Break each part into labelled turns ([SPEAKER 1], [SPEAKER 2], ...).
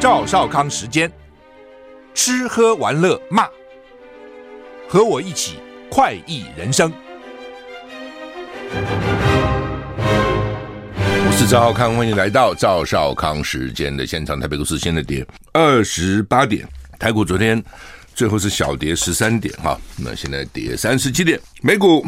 [SPEAKER 1] 赵少康时间，吃喝玩乐骂，和我一起快意人生。
[SPEAKER 2] 我是赵少康，欢迎来到赵少康时间的现场。台北股市现在跌二十八点，台股昨天最后是小跌十三点哈，那现在跌三十七点。美股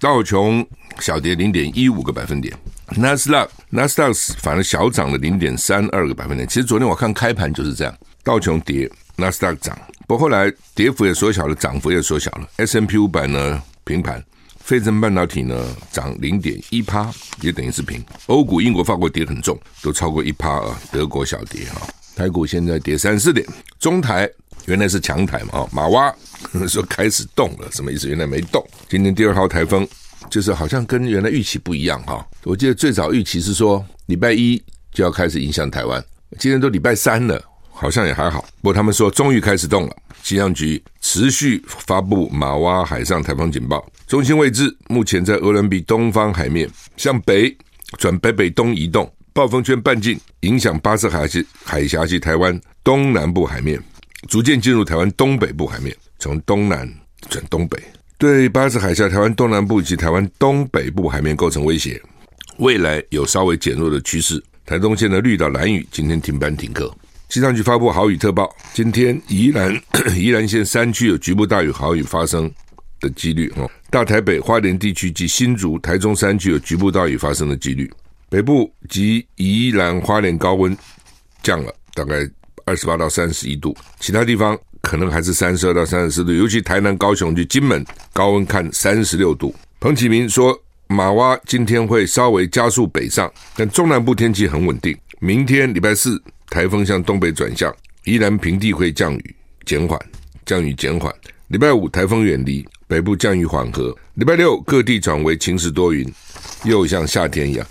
[SPEAKER 2] 道琼小跌零点一五个百分点。纳斯达克，纳斯达克反而小涨了零点三二个百分点。其实昨天我看开盘就是这样，道琼跌，纳斯达克涨。不过后来跌幅也缩小了，涨幅也缩小了。S M P 五百呢平盘，费城半导体呢涨零点一趴，也等于是平。欧股、英国、法国跌很重，都超过一趴啊。德国小跌哈。台股现在跌三四点。中台原来是强台嘛，啊，马蛙 说开始动了，什么意思？原来没动。今天第二号台风。就是好像跟原来预期不一样哈，我记得最早预期是说礼拜一就要开始影响台湾，今天都礼拜三了，好像也还好。不过他们说终于开始动了，气象局持续发布马哇海上台风警报，中心位置目前在哥伦比东方海面，向北转北北东移动，暴风圈半径影响巴士海峡海峡及台湾东南部海面，逐渐进入台湾东北部海面，从东南转东北。对巴士海峡、台湾东南部以及台湾东北部海面构成威胁，未来有稍微减弱的趋势。台东县的绿岛、兰屿今天停班停课。气象局发布豪雨特报，今天宜兰 宜兰县山区有局部大雨、豪雨发生的几率。哦，大台北、花莲地区及新竹、台中山区有局部大雨发生的几率。北部及宜兰花莲高温降了，大概二十八到三十一度，其他地方。可能还是三十二到三十四度，尤其台南、高雄及金门高温看三十六度。彭启明说，马蛙今天会稍微加速北上，但中南部天气很稳定。明天礼拜四台风向东北转向，宜兰平地会降雨减缓，降雨减缓。礼拜五台风远离，北部降雨缓和。礼拜六各地转为晴时多云，又像夏天一样。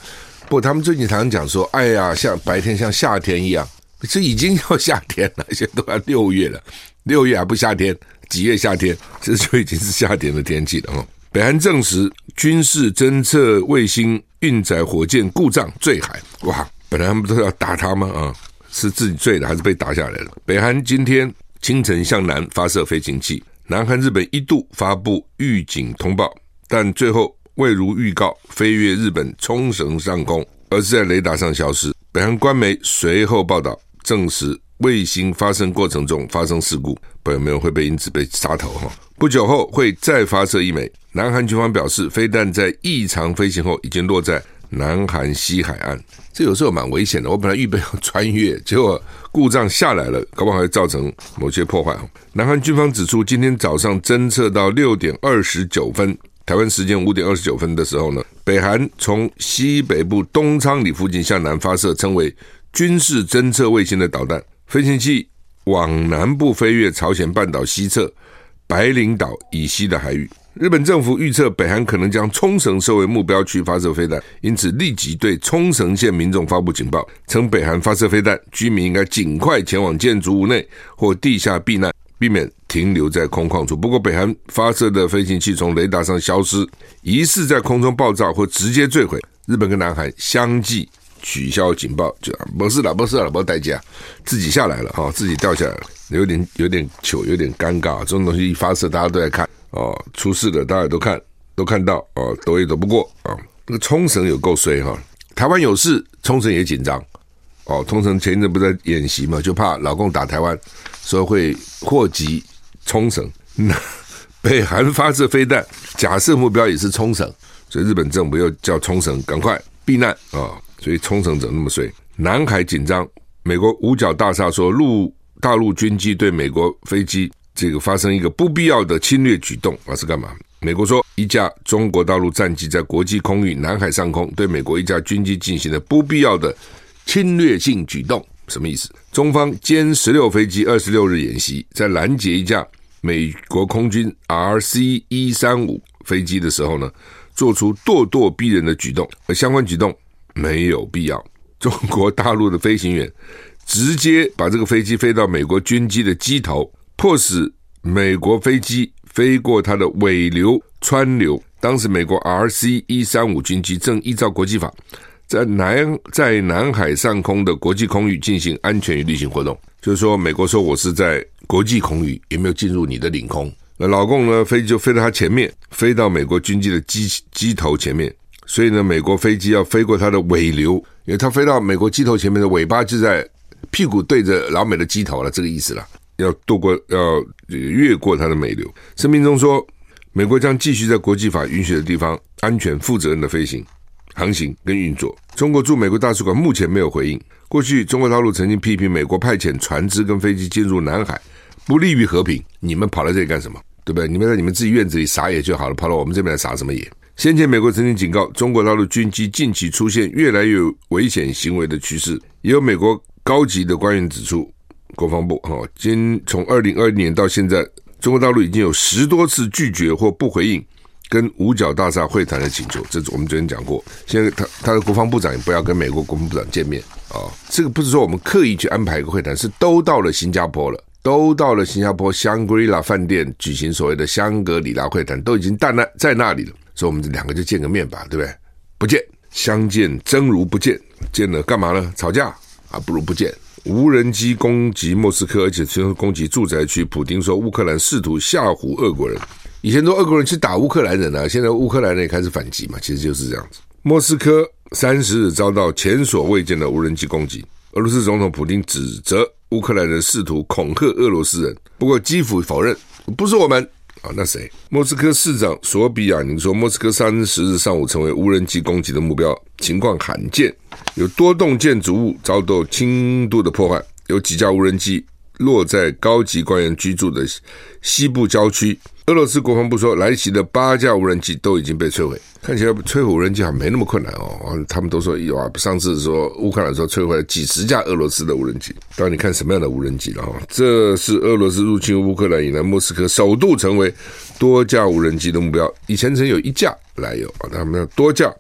[SPEAKER 2] 不，他们最近常常讲说，哎呀，像白天像夏天一样，这已经要夏天了，现在都要六月了。六月还不夏天，几月夏天？这就已经是夏天的天气了哈。北韩证实军事侦测卫星运载火箭故障坠海，哇！本来他们都要打他吗？啊，是自己坠的还是被打下来了？北韩今天清晨向南发射飞行器，南韩、日本一度发布预警通报，但最后未如预告飞越日本冲绳上空，而是在雷达上消失。北韩官媒随后报道证实。卫星发射过程中发生事故，不有没有会被因此被杀头哈？不久后会再发射一枚。南韩军方表示，飞弹在异常飞行后已经落在南韩西海岸。这有时候蛮危险的。我本来预备要穿越，结果故障下来了，搞不好会造成某些破坏。南韩军方指出，今天早上侦测到六点二十九分，台湾时间五点二十九分的时候呢，北韩从西北部东仓里附近向南发射称为军事侦测卫星的导弹。飞行器往南部飞越朝鲜半岛西侧白领岛以西的海域。日本政府预测北韩可能将冲绳设为目标区发射飞弹，因此立即对冲绳县民众发布警报，称北韩发射飞弹，居民应该尽快前往建筑物内或地下避难，避免停留在空旷处。不过，北韩发射的飞行器从雷达上消失，疑似在空中爆炸或直接坠毁。日本跟南韩相继。取消警报，就不是了，不是了，不代价，自己下来了哈，自己掉下来了，有点有点糗，有点尴尬。这种东西一发射，大家都在看哦，出事了，大家都看，都看到哦，躲也躲不过啊。那个冲绳有够衰哈，台湾有事，冲绳也紧张哦。冲绳前一阵不在演习嘛，就怕老共打台湾，所以会祸及冲绳。那北韩发射飞弹，假设目标也是冲绳，所以日本政府又叫冲绳赶快避难啊。哦所以冲绳怎么那么衰？南海紧张，美国五角大厦说陆大陆军机对美国飞机这个发生一个不必要的侵略举动，那是干嘛？美国说一架中国大陆战机在国际空域南海上空对美国一架军机进行了不必要的侵略性举动，什么意思？中方歼十六飞机二十六日演习，在拦截一架美国空军 RC 一三五飞机的时候呢，做出咄咄逼人的举动，而相关举动。没有必要。中国大陆的飞行员直接把这个飞机飞到美国军机的机头，迫使美国飞机飞过它的尾流、川流。当时美国 RC 一三五军机正依照国际法在南在南海上空的国际空域进行安全与例行活动。就是说，美国说我是在国际空域，也没有进入你的领空。那老共呢，飞机就飞到他前面，飞到美国军机的机机头前面。所以呢，美国飞机要飞过它的尾流，因为它飞到美国机头前面的尾巴就在屁股对着老美的机头了，这个意思了。要渡过，要越过它的尾流。声明中说，美国将继续在国际法允许的地方安全、负责任的飞行、航行跟运作。中国驻美国大使馆目前没有回应。过去，中国大陆曾经批评美国派遣船只跟飞机进入南海，不利于和平。你们跑来这里干什么？对不对？你们在你们自己院子里撒野就好了，跑到我们这边来撒什么野？先前，美国曾经警告中国大陆军机近期出现越来越危险行为的趋势。也有美国高级的官员指出，国防部哈，今从二零二零年到现在，中国大陆已经有十多次拒绝或不回应跟五角大厦会谈的请求。这是我们昨天讲过。现在他他的国防部长也不要跟美国国防部长见面啊。这个不是说我们刻意去安排一个会谈，是都到了新加坡了，都到了新加坡香格里拉饭店举行所谓的香格里拉会谈，都已经在那在那里了。所以我们两个就见个面吧，对不对？不见，相见真如不见，见了干嘛呢？吵架啊，不如不见。无人机攻击莫斯科，而且最后攻击住宅区。普丁说乌克兰试图吓唬俄国人，以前都俄国人去打乌克兰人啊，现在乌克兰人也开始反击嘛，其实就是这样子。莫斯科三十日遭到前所未见的无人机攻击，俄罗斯总统普丁指责乌克兰人试图恐吓俄罗斯人，不过基辅否认，不是我们。那谁？莫斯科市长索比亚宁说，莫斯科三十日上午成为无人机攻击的目标，情况罕见，有多栋建筑物遭到轻度的破坏，有几架无人机落在高级官员居住的西部郊区。俄罗斯国防部说，来袭的八架无人机都已经被摧毁。看起来摧毁无人机好像没那么困难哦。他们都说有啊，上次说乌克兰说摧毁了几十架俄罗斯的无人机。当然，你看什么样的无人机了哈？这是俄罗斯入侵乌克兰以来，莫斯科首度成为多架无人机的目标。以前曾有一架来有啊，他们要多架。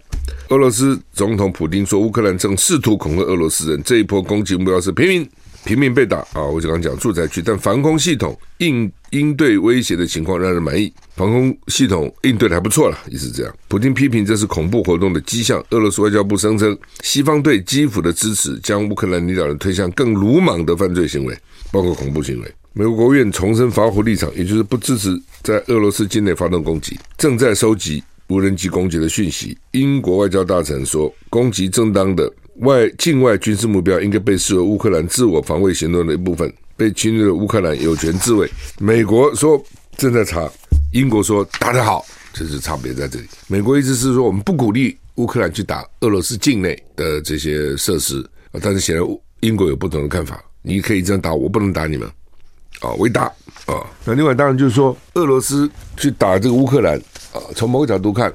[SPEAKER 2] 俄罗斯总统普丁说，乌克兰正试图恐吓俄罗斯人，这一波攻击目标是平民。平民被打啊！我就刚讲住宅区，但防空系统应应对威胁的情况让人满意，防空系统应对的还不错了，也是这样。普京批评这是恐怖活动的迹象。俄罗斯外交部声称，西方对基辅的支持将乌克兰领导人推向更鲁莽的犯罪行为，包括恐怖行为。美国国务院重申防护立场，也就是不支持在俄罗斯境内发动攻击，正在收集无人机攻击的讯息。英国外交大臣说，攻击正当的。外境外军事目标应该被视为乌克兰自我防卫行动的一部分，被侵略的乌克兰有权自卫。美国说正在查，英国说打得好，这是差别在这里。美国意思是说我们不鼓励乌克兰去打俄罗斯境内的这些设施，但是显然英国有不同的看法。你可以这样打，我不能打你们，啊，为打啊。那另外当然就是说，俄罗斯去打这个乌克兰啊，从某个角度看，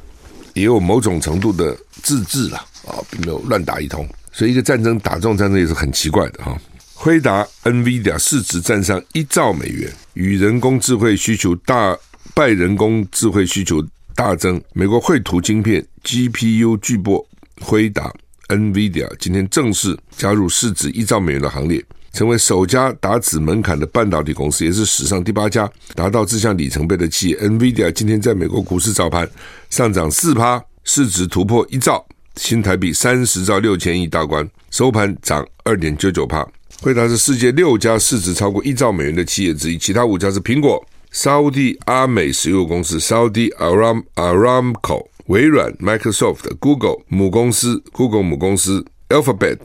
[SPEAKER 2] 也有某种程度的自治了。啊并没有乱打一通，所以一个战争打这种战争也是很奇怪的哈。辉达、NVIDIA 市值占上一兆美元，与人工智慧需求大拜人工智慧需求大增。美国绘图晶片 GPU 巨擘辉达 NVIDIA 今天正式加入市值一兆美元的行列，成为首家达此门槛的半导体公司，也是史上第八家达到这项里程碑的企业。NVIDIA 今天在美国股市早盘上涨四趴，市值突破一兆。新台币三十兆六千亿大关，收盘涨二点九九帕。惠达是世界六家市值超过一兆美元的企业之一，其他五家是苹果、沙乌地阿美石油公司、沙乌地 Aram Aramco、微软、Microsoft、Google 母公司、Google 母公司 Alphabet，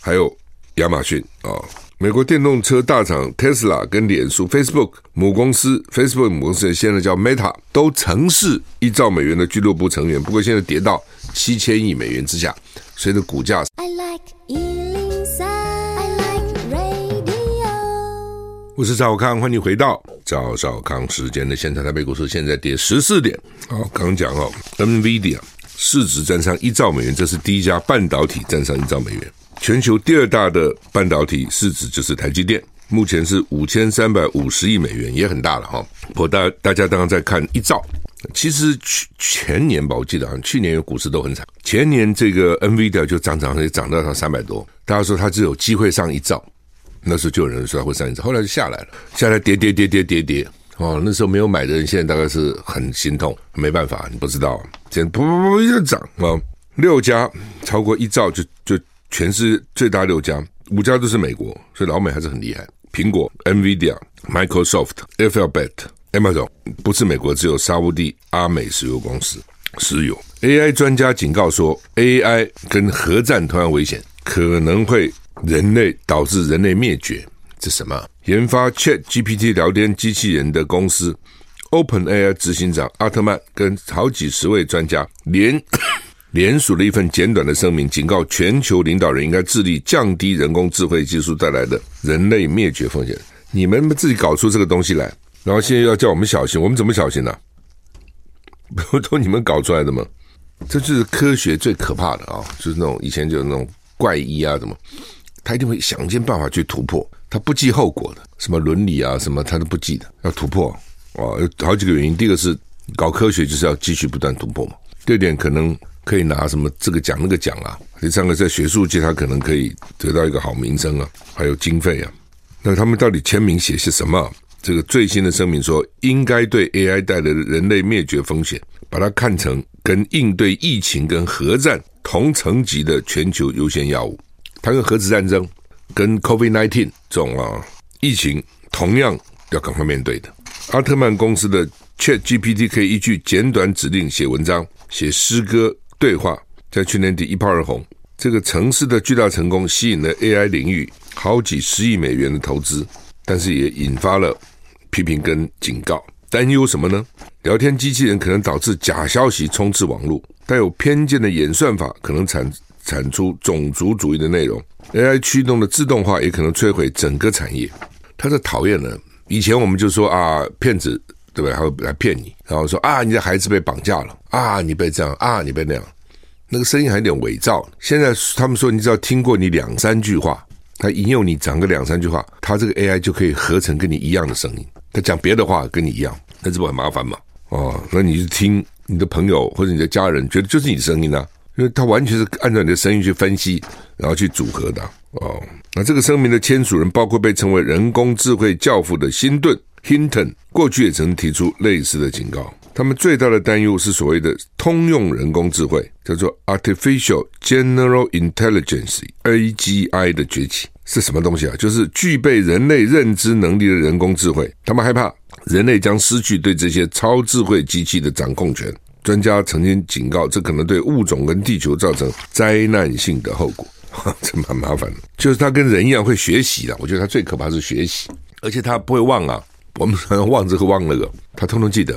[SPEAKER 2] 还有亚马逊啊。美国电动车大厂 Tesla 跟脸书 Facebook 母公司 Facebook 母公司现在叫 Meta 都曾是一兆美元的俱乐部成员，不过现在跌到七千亿美元之下，随着股价。I like 103, I like radio。我是赵少康，欢迎回到赵少康时间的现场。台北股市现在跌十四点。好，刚讲哦，NVIDIA 市值站上一兆美元，这是第一家半导体站上一兆美元。全球第二大的半导体市值就是台积电，目前是五千三百五十亿美元，也很大了哈。我大大家刚刚在看一兆，其实去前年吧，我记得啊，去年有股市都很惨，前年这个 NVIDIA 就涨涨，也涨到它三百多，大家说它只有机会上一兆，那时候就有人说它会上一兆，后来就下来了，下来跌跌跌跌跌跌，哦，那时候没有买的人现在大概是很心痛，没办法，你不知道，现在噗噗噗一直涨啊。六家超过一兆，就就全是最大六家，五家都是美国，所以老美还是很厉害。苹果、NVIDIA、Microsoft、Alphabet、Amazon 不是美国，只有沙乌地阿美石油公司。石油 AI 专家警告说，AI 跟核战同样危险，可能会人类导致人类灭绝。这什么？研发 ChatGPT 聊天机器人的公司 OpenAI 执行长阿特曼跟好几十位专家联联署了一份简短的声明，警告全球领导人应该致力降低人工智慧技术带来的人类灭绝风险。你们自己搞出这个东西来，然后现在要叫我们小心，我们怎么小心 呢、不都你们搞出来的吗？这就是科学最可怕的啊！就是那种以前就是那种怪医啊，什么，他一定会想尽办法去突破，他不计后果的，什么伦理啊，什么他都不计的，要突破啊！有好几个原因，第一个是搞科学就是要继续不断突破嘛，第二点可能可以拿什么这个奖那个奖啊，第三个在学术界他可能可以得到一个好名声啊，还有经费啊。那他们到底签名写些什么？这个最新的声明说，应该对 AI 带来的人类灭绝风险，把它看成跟应对疫情跟核战同层级的全球优先药物。它跟核子战争、跟 COVID-19 这种啊疫情同样要赶快面对的。阿特曼公司的 ChatGPT 可以依据简短指令写文章、写诗歌、对话，在去年底一炮而红。这个城市的巨大成功吸引了 AI 领域好几十亿美元的投资，但是也引发了。批评跟警告，担忧什么呢？聊天机器人可能导致假消息充斥网络，带有偏见的演算法可能产产出种族主义的内容，AI 驱动的自动化也可能摧毁整个产业。他是讨厌的。以前我们就说啊，骗子对不对？还会来骗你，然后说啊，你的孩子被绑架了啊，你被这样啊，你被那样，那个声音还有点伪造。现在他们说，你只要听过你两三句话，他引诱你讲个两三句话，他这个 AI 就可以合成跟你一样的声音。他讲别的话跟你一样，那这不很麻烦吗？哦，那你就听你的朋友或者你的家人觉得就是你声音啊，因为他完全是按照你的声音去分析，然后去组合的。哦，那这个声明的签署人包括被称为人工智慧教父的辛顿 （Hinton），过去也曾提出类似的警告。他们最大的担忧是所谓的通用人工智慧，叫做 Artificial General Intelligence（AGI） 的崛起。是什么东西啊？就是具备人类认知能力的人工智慧。他们害怕人类将失去对这些超智慧机器的掌控权。专家曾经警告，这可能对物种跟地球造成灾难性的后果。这蛮麻烦的。就是他跟人一样会学习的。我觉得他最可怕是学习，而且他不会忘啊。我们常常忘这个忘那个，他通通记得。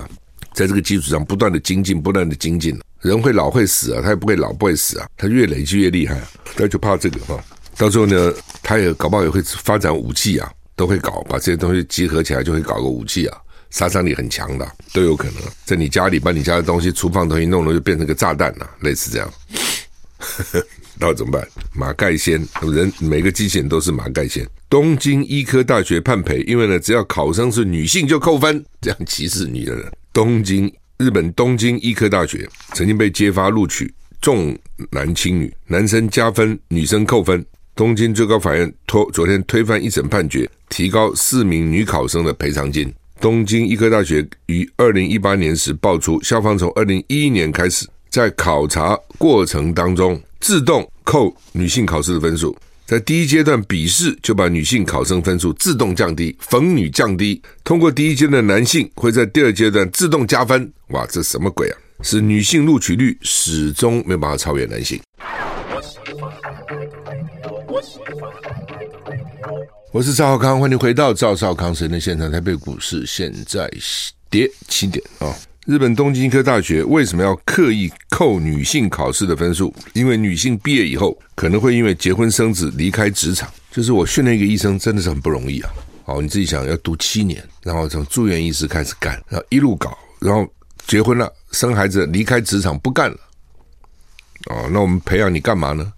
[SPEAKER 2] 在这个基础上不断的精进，不断的精进。人会老会死啊，他也不会老不会死啊。他越累积越厉害啊。他就怕这个哈。到时候呢，他也搞不好也会发展武器啊，都会搞，把这些东西集合起来，就会搞个武器啊，杀伤力很强的，都有可能。在你家里把你家的东西、厨房东西弄了，就变成个炸弹了，类似这样。呵呵那怎么办？马盖先人，每个机器人都是马盖先。东京医科大学判赔，因为呢，只要考生是女性就扣分，这样歧视女的人。东京日本东京医科大学曾经被揭发录取重男轻女，男生加分，女生扣分。东京最高法院托昨天推翻一审判决，提高四名女考生的赔偿金。东京医科大学于二零一八年时爆出，校方从二零一一年开始，在考察过程当中自动扣女性考试的分数，在第一阶段笔试就把女性考生分数自动降低，逢女降低。通过第一阶段男性会在第二阶段自动加分。哇，这什么鬼啊？是女性录取率始终没有办法超越男性。我是赵少康，欢迎回到赵少康神的现场。台北股市现在跌七点啊、日本东京医科大学为什么要刻意扣女性考试的分数？因为女性毕业以后可能会因为结婚生子离开职场。就是我训练一个医生真的是很不容易啊！好，你自己想要读七年，然后从住院医师开始干，然后一路搞，然后结婚了，生孩子，离开职场不干了。哦，那我们培养你干嘛呢？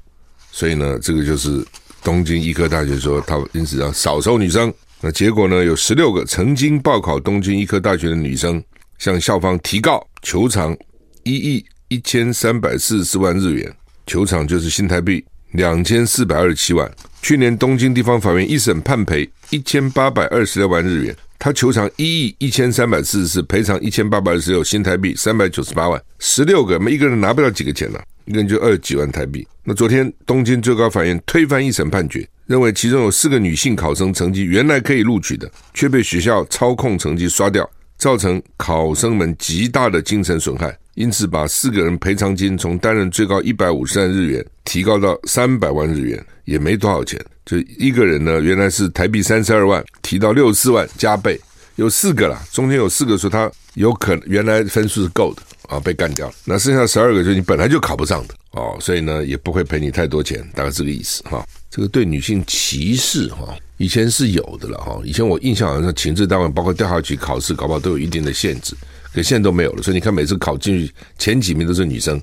[SPEAKER 2] 所以呢，这个就是东京医科大学说，他因此要少收女生。那结果呢，有十六个曾经报考东京医科大学的女生向校方提告，求偿一亿一千三百四十四万日元，求偿就是新台币两千四百二十七万。去年东京地方法院一审判赔一千八百二十六万日元，他求偿一亿一千三百四十四，赔偿一千八百二十六新台币三百九十八万。十六个，每一个人拿不了几个钱呢、一个人就二十几万台币。那昨天东京最高法院推翻一审判决，认为其中有四个女性考生成绩原来可以录取的，却被学校操控成绩刷掉，造成考生们极大的精神损害，因此把四个人赔偿金从担任最高一百五十万日元提高到三百万日元，也没多少钱。就一个人呢，原来是台币三十二万，提到六十四万，加倍。有四个啦，中间有四个说他有可能原来分数是够的啊，被干掉了。那剩下十二个就是你本来就考不上的哦，所以呢也不会赔你太多钱，大概这个意思哈。这个对女性歧视哈，以前是有的了哈。以前我印象好像情治单位包括调查局考试，搞不好都有一定的限制，可现在都没有了。所以你看每次考进去前几名都是女生，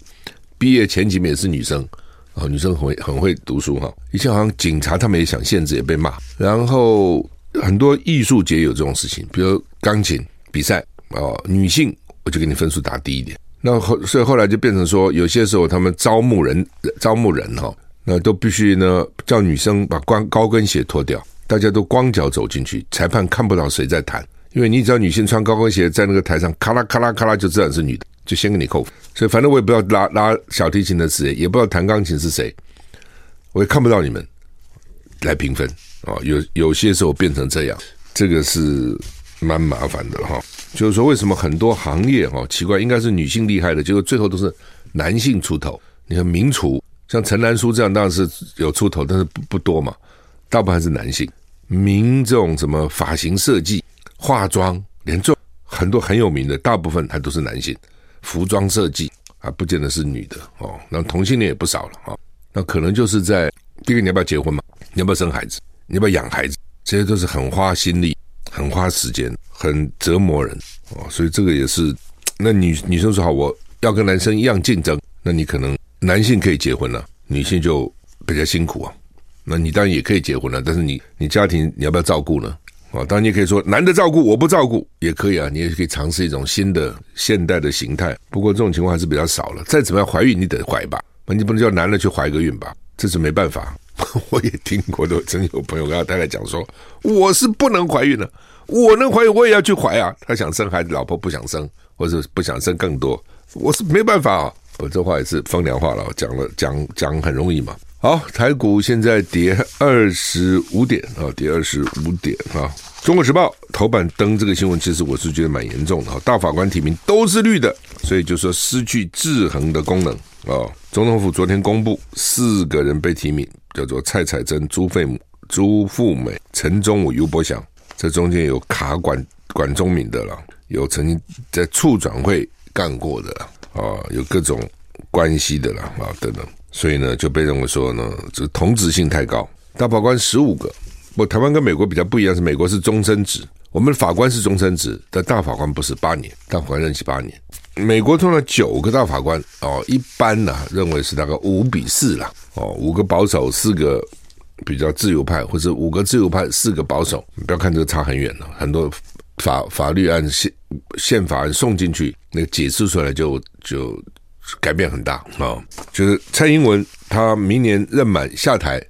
[SPEAKER 2] 毕业前几名也是女生啊，女生很会很会读书哈。以前好像警察他们也想限制，也被骂，然后。很多艺术节有这种事情，比如钢琴比赛哦，女性我就给你分数打低一点。那后所以后来就变成说，有些时候他们招募人，招募人哈，那都必须呢叫女生把光高跟鞋脱掉，大家都光脚走进去，裁判看不到谁在弹，因为你只要女性穿高跟鞋在那个台上咔啦咔啦咔啦，就知道是女的，就先给你扣分。所以反正我也不知道拉拉小提琴的是谁，也不知道弹钢琴是谁，我也看不到你们来评分。哦，有有些时候变成这样，这个是蛮麻烦的哈。就是说，为什么很多行业哈奇怪，应该是女性厉害的，结果最后都是男性出头。你看名厨，像陈岚舒这样，当然是有出头，但是不不多嘛，大部分还是男性。名这种什么发型设计、化妆，连这种很多很有名的，大部分还都是男性。服装设计还不见得是女的哦。那同性恋也不少了啊。那可能就是在第一个，你要不要结婚嘛？你要不要生孩子？你要不要养孩子？这些都是很花心力、很花时间、很折磨人哦。所以这个也是，那女女生说好，我要跟男生一样竞争，那你可能男性可以结婚了，女性就比较辛苦啊。那你当然也可以结婚了，但是你你家庭你要不要照顾呢？啊、当然你可以说男的照顾，我不照顾也可以啊。你也可以尝试一种新的现代的形态。不过这种情况还是比较少了。再怎么样怀孕，你得怀吧？你不能叫男的去怀个孕吧？这是没办法。我也听过的，曾经有朋友跟他太太讲说：“我是不能怀孕的，我能怀孕我也要去怀啊。”他想生孩子，老婆不想生，或者不想生更多，我是没办法啊。我这话也是风凉话了，讲了讲讲很容易嘛。好，台股现在跌二十五点啊，跌二十五点啊。中国时报头版登这个新闻，其实我是觉得蛮严重的啊。大法官提名都是绿的，所以就说失去制衡的功能啊。总统府昨天公布四个人被提名。叫做蔡彩珍、朱费姆、朱富美、陈忠武、游伯祥，这中间有卡管管中闵的了，有曾经在促转会干过的啊，有各种关系的了啊等等，所以呢就被认为说呢，这同质性太高。大法官十五个，不，台湾跟美国比较不一样，是美国是终身制，我们的法官是终身制，但大法官不是八年，大法官任期八年。美国通常九个大法官哦，一般呢、认为是大概五比四啦。哦，五个保守，四个比较自由派，或者五个自由派，四个保守。你不要看这个差很远了，很多法法律案宪宪法案送进去，那个解释出来就就改变很大啊、就是蔡英文他明年任满下台，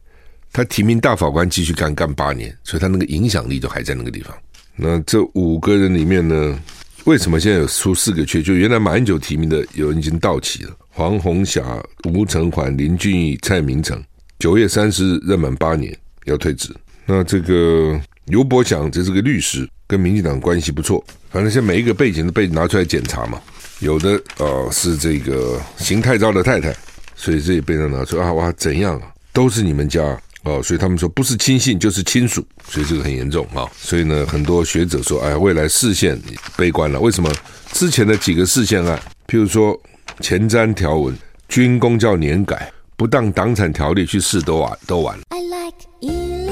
[SPEAKER 2] 他提名大法官继续干干八年，所以他那个影响力就还在那个地方。那这五个人里面呢？为什么现在有出四个缺？就原来马英九提名的有人已经到期了，黄虹霞、吴成环、林俊义、蔡明诚，九月三十日任满八年要退职。那这个刘伯祥这是个律师，跟民进党关系不错。反正现在每一个背景都被拿出来检查嘛，有的呃是这个邢太昭的太太，所以这也被人拿出啊哇怎样啊，都是你们家。哦，所以他们说不是亲信就是亲属，所以这个很严重啊。所以呢，很多学者说，哎，未来视线悲观了。为什么？之前的几个视线案，譬如说前瞻条文、军工教年改、不当党产条例去试都完都完了。I like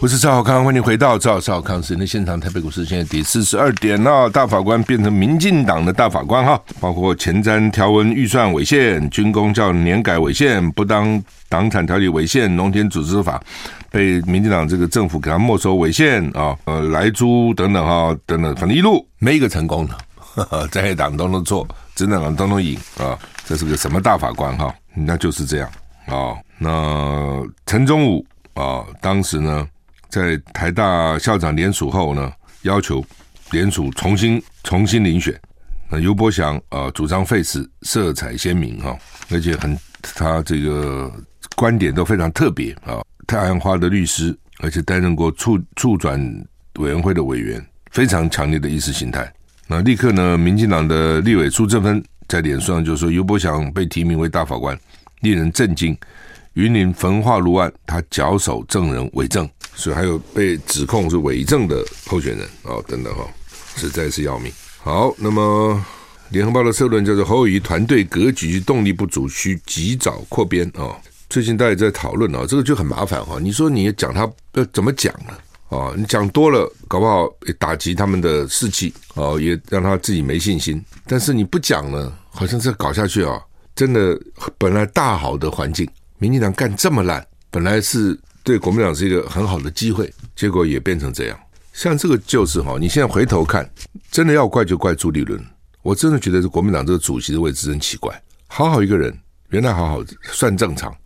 [SPEAKER 2] 我是赵少康，欢迎回到赵少康时间的现场。台北股市现在跌四十二点了，大法官变成民进党的大法官哈，包括前瞻条文预算违宪、军工教年改违宪、不当党产条例违宪、农田组织法被民进党这个政府给他没收违宪啊，呃，莱猪等等哈，等等，反正一路没一个成功的，在党都能做，执政党都能赢啊，这是个什么大法官哈？那就是这样啊。那陈忠武啊，当时呢？在台大校长联署后呢，要求联署重新重新遴选，那尤伯祥啊，主张废死，色彩鲜明哈，而且很他这个观点都非常特别啊。太阳花的律师，而且担任过促促转委员会的委员，非常强烈的意识形态。那立刻呢，民进党的立委苏正芬在脸书上就说，尤伯祥被提名为大法官，令人震惊。云林焚化炉案，他绞首证人伪证，所以还有被指控是伪证的候选人哦，等等哈，实在是要命。好，那么联合报的社论叫做侯友宜团队格局动力不足，需及早扩编啊。最近大家也在讨论啊，这个就很麻烦哈。你说你讲他要怎么讲呢？啊，你讲多了，搞不好也打击他们的士气哦，也让他自己没信心。但是你不讲呢，好像这搞下去啊，真的本来大好的环境，民进党干这么烂，本来是对国民党是一个很好的机会，结果也变成这样。像这个就是哈，你现在回头看，真的要怪就怪朱立伦。我真的觉得这国民党这个主席的位置真奇怪。好好一个人，原来好好算正常，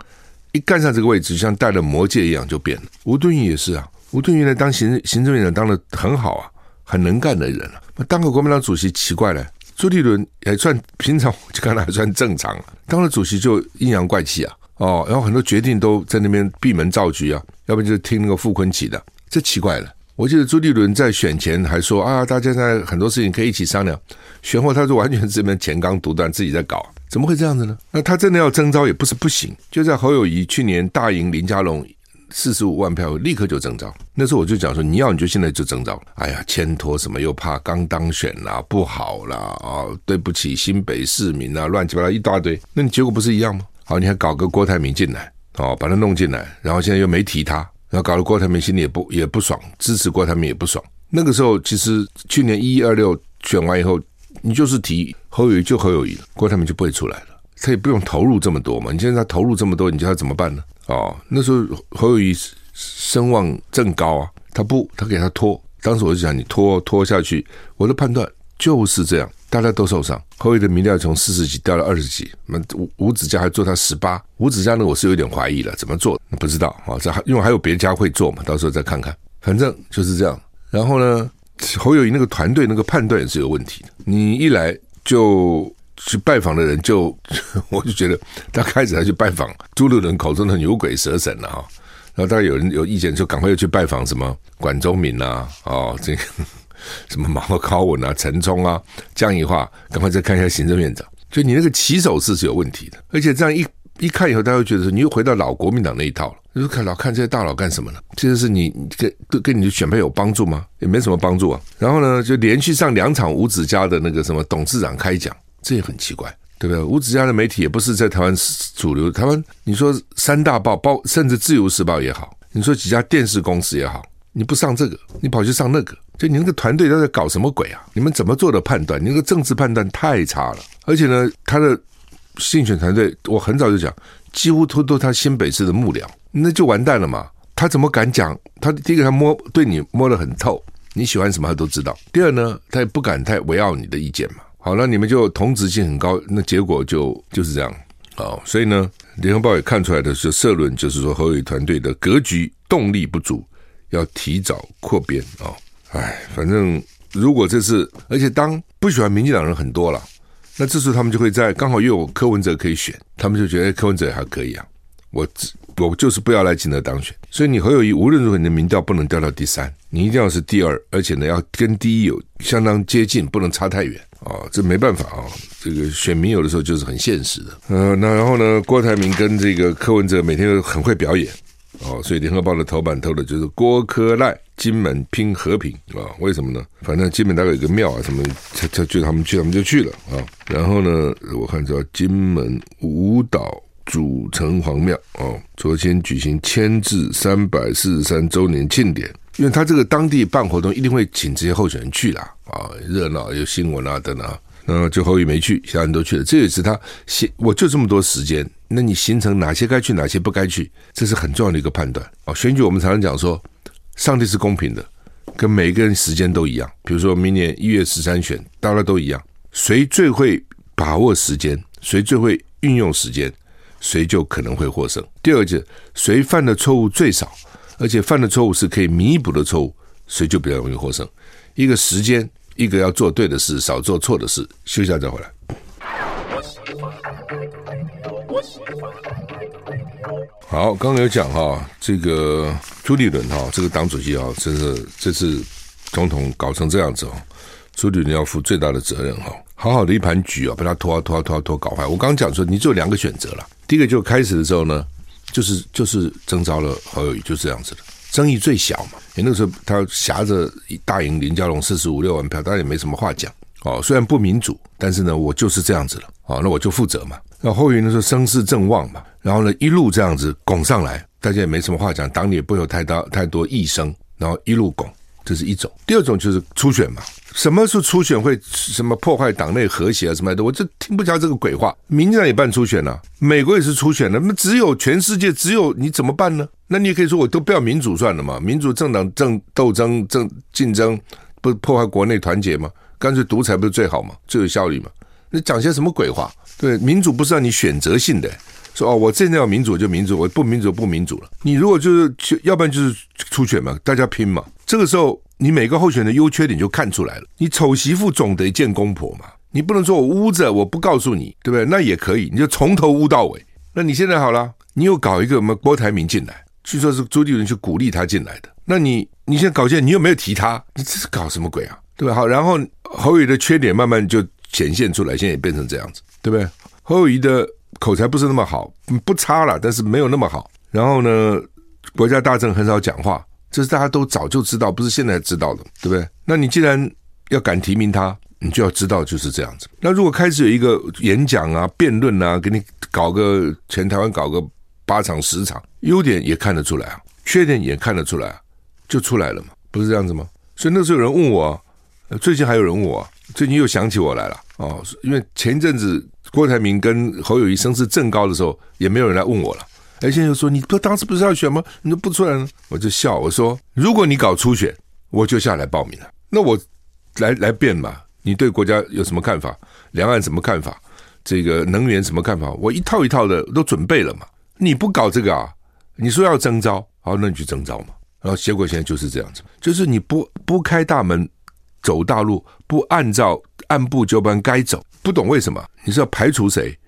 [SPEAKER 2] 一干上这个位置，像戴了魔戒一样就变了。吴敦义也是啊，吴敦义原来当行行政院长当的很好啊，很能干的人啊。那当个国民党主席奇怪了，朱立伦也算平常，就看他还算正常，当了主席就阴阳怪气啊。哦，然后很多决定都在那边闭门造车啊，要不然就是听那个傅昆萁的，这奇怪了。我记得朱立伦在选前还说啊，大家在很多事情可以一起商量。选后他说完全这边乾纲独断，自己在搞，怎么会这样子呢？那他真的要征召也不是不行。就在侯友谊去年大赢林佳龙四十五万票，立刻就征召。那时候我就讲说，你要你就现在就征召。哎呀，牵拖什么又怕刚当选啦，不好啦啊，对不起新北市民啊，乱七八糟一大堆。那你结果不是一样吗？好，你还搞个郭台铭进来，哦，把他弄进来，然后现在又没提他。然后搞得郭台铭心里也不也不爽，支持郭台铭也不爽。那个时候其实去年一一二六选完以后，你就是提侯友谊就侯友谊，郭台铭就不会出来了，他也不用投入这么多嘛。你现在他投入这么多，你叫他怎么办呢？哦，那时候侯友谊声望正高啊，他不，他给他拖。当时我就想，你拖拖下去，我的判断就是这样。大家都受伤，侯友的民调从四十几掉到二十几，那吴吴子嘉还做他十八，吴子嘉呢，我是有点怀疑了，怎么做不知道啊？这还因为还有别家会做嘛，到时候再看看，反正就是这样。然后呢，侯友宜那个团队那个判断也是有问题的，你一来就去拜访的人就，我就觉得他开始还去拜访朱立伦口中的牛鬼蛇神了哈，然后大家有人有意见，就赶快又去拜访什么管中闵啊，哦这个。什么毛高文啊、陈冲啊、江宜桦，赶快再看一下行政院长。就你那个起手式是有问题的，而且这样一一看以后，大家会觉得说你又回到老国民党那一套了。你说看老看这些大佬干什么呢？这就是你跟跟你的选配有帮助吗？也没什么帮助啊。然后呢，就连续上两场吴子嘉的那个什么董事长开讲，这也很奇怪，对不对？吴子嘉的媒体也不是在台湾主流，台湾你说三大报报，甚至自由时报也好，你说几家电视公司也好，你不上这个，你跑去上那个。就你那个团队都在搞什么鬼啊？你们怎么做的判断？你那个政治判断太差了。而且呢，他的竞选团队，我很早就讲，几乎都都他新北市的幕僚，那就完蛋了嘛。他怎么敢讲？他第一个他摸对你摸得很透，你喜欢什么他都知道。第二呢，他也不敢太围绕你的意见嘛。好，那你们就同质性很高，那结果就就是这样。好，所以呢，联合报也看出来的是社论，就是说侯友团队的格局动力不足，要提早扩编啊。哎，反正如果这次，而且当不喜欢民进党人很多了，那这时候他们就会在刚好又有柯文哲可以选，他们就觉得柯文哲还可以啊。我我就是不要来景德当选，所以你侯友宜无论如何你的民调不能掉到第三，你一定要是第二，而且呢要跟第一有相当接近，不能差太远啊、哦。这没办法啊、哦，这个选民有的时候就是很现实的。呃，那然后呢，郭台铭跟这个柯文哲每天都很会表演。哦，所以联合报的头版投的就是郭科赖金门拼和平啊？为什么呢？反正金门大概有个庙啊，什么他他就他们去，他们就去了啊。然后呢，我看叫金门舞蹈主城隍庙哦，昨天举行迁置三百四十三周年庆典，因为他这个当地办活动，一定会请这些候选人去啦啊，热闹有新闻啊等等。那就侯友宜没去，其他人都去了，这也是他行，我就这么多时间。那你形成哪些该去，哪些不该去，这是很重要的一个判断啊。选举我们常常讲说，上帝是公平的，跟每个人时间都一样。比如说明年一月十三选，大家都一样，谁最会把握时间，谁最会运用时间，谁就可能会获胜。第二个，谁犯的错误最少，而且犯的错误是可以弥补的错误，谁就比较容易获胜。一个时间一个要做对的事，少做错的事。休息下再回来。好，刚刚有讲哈，这个朱立伦哈，这个党主席啊，真是这次总统搞成这样子哦，朱立伦要负最大的责任哈。好好的一盘局啊，被他拖啊拖啊拖啊拖搞坏。我刚刚讲说，你只有两个选择了，第一个就开始的时候呢，就是就是征召了侯友宜，就是这样子的，争议最小嘛。因为那个时候他挟着大赢林佳龙四十五六万票，当然也没什么话讲哦。虽然不民主，但是呢，我就是这样子了哦，那我就负责嘛。那侯友宜那时候声势正旺嘛，然后呢一路这样子拱上来，大家也没什么话讲，党里也不会有太大太多异声，然后一路拱，这是一种。第二种就是初选嘛，什么时候初选会什么破坏党内和谐啊什么的，我就听不下这个鬼话。民进党也办初选了，美国也是初选了，那只有全世界只有你怎么办呢？那你也可以说，我都不要民主算了嘛，民主政党政斗争政竞争，不破坏国内团结吗？干脆独裁不是最好吗？最有效率吗？你讲些什么鬼话？对，民主不是让你选择性的，说哦，我现在要民主就民主，我不民主不民主了。你如果就是，要不然就是初选嘛，大家拼嘛。这个时候，你每个候选的优缺点就看出来了。你丑媳妇总得见公婆嘛，你不能说我污着，我不告诉你，对不对？那也可以，你就从头污到尾。那你现在好了，你又搞一个什么郭台铭进来？据说是朱立伦去鼓励他进来的，那你你现在搞现，你又没有提他？你这是搞什么鬼啊？对吧？好，然后侯友宜的缺点慢慢就显现出来，现在也变成这样子，对不对？侯友谊的口才不是那么好，不差了，但是没有那么好。然后呢，国家大政很少讲话，这是大家都早就知道，不是现在知道的，对不对？那你既然要敢提名他，你就要知道就是这样子。那如果开始有一个演讲啊、辩论啊，给你搞个全台湾搞个。八场十场，优点也看得出来啊，缺点也看得出来啊，就出来了嘛，不是这样子吗？所以那时候有人问我，最近还有人问我，最近又想起我来了哦，因为前一阵子郭台铭跟侯友谊声势正高的时候，也没有人来问我了。哎，现在又说你不当时不是要选吗？你都不出来呢？我就笑我说，如果你搞初选，我就下来报名了。那我来来变嘛，你对国家有什么看法？两岸什么看法？这个能源什么看法？我一套一套的都准备了嘛。你不搞这个啊？你说要征召，好，那你去征召嘛。然后结果现在就是这样子，就是你不不开大门走大路，不按照按部就班该走，不懂为什么？你是要排除谁？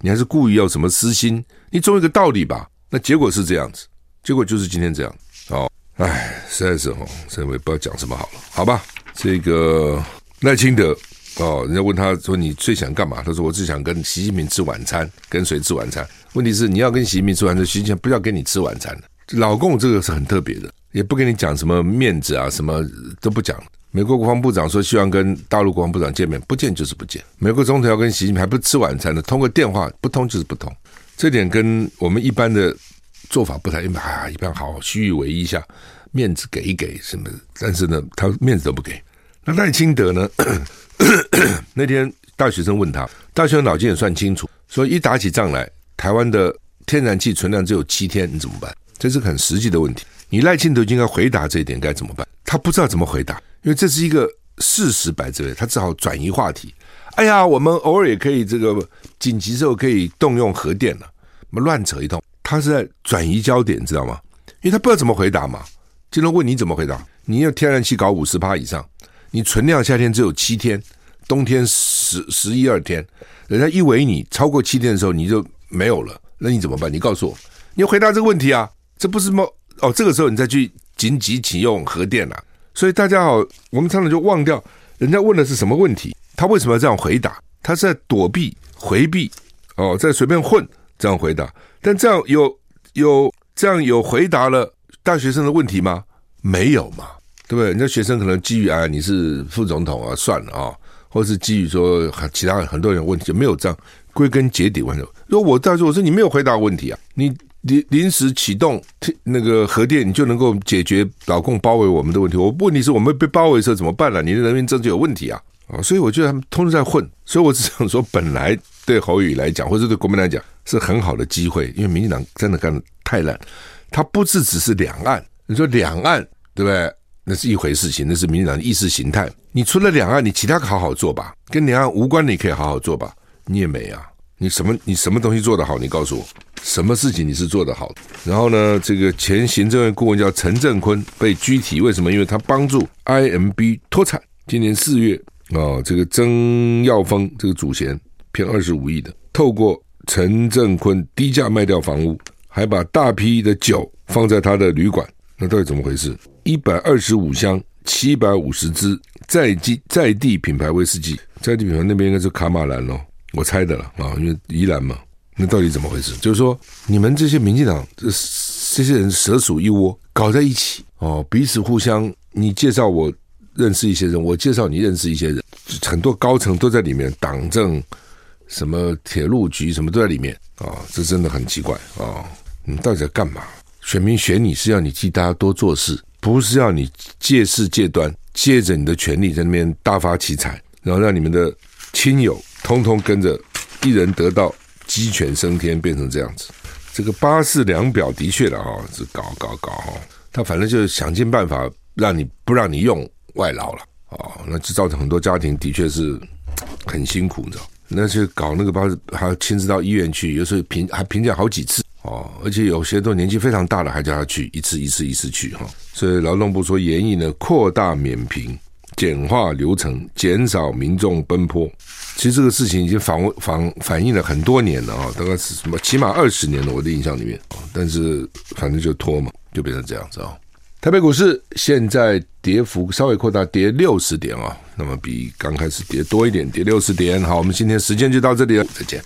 [SPEAKER 2] 你还是故意要什么私心？你总有个道理吧？那结果是这样子，结果就是今天这样。哦，哎，实在是哦，这我也不知道讲什么好了，好吧？这个赖清德。哦，人家问他说：“你最想干嘛？”他说：“我最想跟习近平吃晚餐，跟谁吃晚餐？问题是你要跟习近平吃晚餐，习近平不要跟你吃晚餐的。老共这个是很特别的，也不跟你讲什么面子啊，什么都不讲。美国国防部长说希望跟大陆国防部长见面，不见就是不见。美国总统要跟习近平还不吃晚餐呢，通过电话不通就是不通。这点跟我们一般的做法不太一般啊，一般好虚与委一下，面子给一给什么，但是呢，他面子都不给。那赖清德呢？” 那天大学生问他，大学生脑筋也算清楚，说一打起仗来，台湾的天然气存量只有七天，你怎么办？这是很实际的问题。你赖清德应该回答这一点，该怎么办？他不知道怎么回答，因为这是一个事实摆这里，他只好转移话题。哎呀，我们偶尔也可以这个紧急时候可以动用核电了，什么乱扯一通。他是在转移焦点，知道吗？因为他不知道怎么回答嘛。就能问你怎么回答？你要天然气搞五十趴以上。你存量夏天只有七天，冬天十十一二天，人家一围你超过七天的时候你就没有了，那你怎么办？你告诉我，你要回答这个问题啊！这不是吗？哦，这个时候你再去紧急启用核电啊！所以大家好，我们常常就忘掉人家问的是什么问题，他为什么要这样回答？他是在躲避、回避哦，在随便混这样回答。但这样有有这样有回答了大学生的问题吗？没有嘛。对不对？人家学生可能基于啊，你是副总统啊，算了啊，或是基于说其他很多人问题就没有这样归根结底问的。如果我再说，我说你没有回答问题啊，你临临时启动那个核电，你就能够解决老共包围我们的问题。我问题是我们被包围时候怎么办呢？你的人民政治有问题啊啊！所以我觉得他们通通在混。所以我只想说，本来对侯宇来讲，或者对国民来讲是很好的机会，因为民进党真的干得太烂。他不是只是两岸，你说两岸对不对？那是一回事情，那是民进党的意识形态。你除了两岸，你其他好好做吧，跟两岸无关你可以好好做吧。你也没啊，你什么你什么东西做得好？你告诉我，什么事情你是做得好的？然后呢，这个前行政院顾问叫陈振坤被拘提，为什么？因为他帮助 IMB 脱产今年四月啊、哦，这个曾耀峰这个祖贤骗二十五亿的，透过陈正坤低价卖掉房屋，还把大批的酒放在他的旅馆，那到底怎么回事？一百二十五箱，七百五十支在地在地品牌威士忌，在地品牌那边应该是卡马兰哦，我猜的了啊，因为宜兰嘛。那到底怎么回事？就是说，你们这些民进党这这些人蛇鼠一窝，搞在一起哦，彼此互相，你介绍我认识一些人，我介绍你认识一些人，很多高层都在里面，党政什么铁路局什么都在里面啊、这真的很奇怪啊、哦！你到底在干嘛？选民选你是要你替大家多做事，不是要你借势借端，借着你的权力在那边大发奇财，然后让你们的亲友通通跟着一人得道。鸡犬升天变成这样子，这个八四两表的确的哈，是搞搞搞哈，他反正就是想尽办法让你不让你用外劳了啊，那就造成很多家庭的确是很辛苦，你知道？那些搞那个八四还要亲自到医院去，有时候评还评价好几次哦，而且有些都年纪非常大了，还叫他去一次一次一次去哈。所以劳动部说，研议呢扩大免评，简化流程，减少民众奔波。其实这个事情已经反反反映了很多年了啊，大概是什么起码二十年了，我的印象里面。但是反正就拖嘛，就变成这样子啊。台北股市现在跌幅稍微扩大，跌六十点啊，那么比刚开始跌多一点，跌六十点。好，我们今天时间就到这里了，再见。